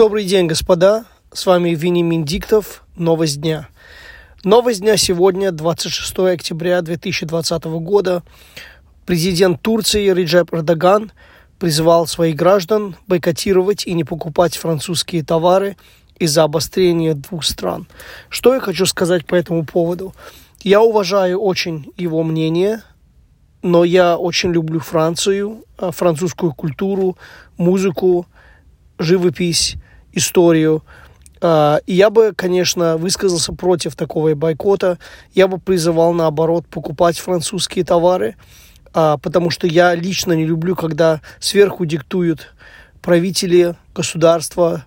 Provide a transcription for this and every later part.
Добрый день, господа. С вами Венимин Диктов. Новость дня. Новость дня сегодня, 26 октября 2020 года. Президент Турции Реджеп Эрдоган призвал своих граждан бойкотировать и не покупать французские товары из-за обострения двух стран. Что я хочу сказать по этому поводу? Я уважаю очень его мнение, но я очень люблю Францию, э, французскую культуру, музыку, живопись, историю. А, и я бы, конечно, высказался против такого бойкота. Я бы призывал, наоборот, покупать французские товары, а, потому что я лично не люблю, когда сверху диктуют правители, государства,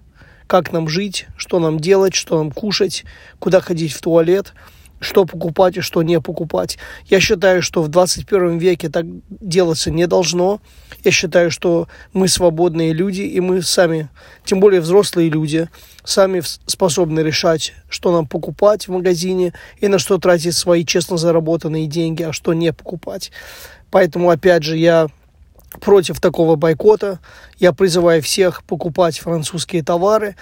как нам жить, что нам делать, что нам кушать, куда ходить в туалет – что покупать и что не покупать. Я считаю, что в 21 веке так делаться не должно. Я считаю, что мы свободные люди, и мы сами, тем более взрослые люди, сами способны решать, что нам покупать в магазине и на что тратить свои честно заработанные деньги, а что не покупать. Поэтому, опять же, я против такого бойкота. Я призываю всех покупать французские товары,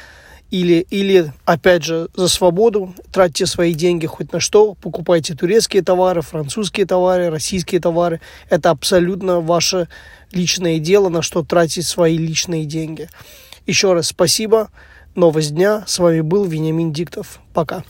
или, или, опять же, за свободу, тратьте свои деньги хоть на что, покупайте турецкие товары, французские товары, российские товары. Это абсолютно ваше личное дело, на что тратить свои личные деньги. Еще раз спасибо. Новость дня. С вами был Вениамин Диктов. Пока.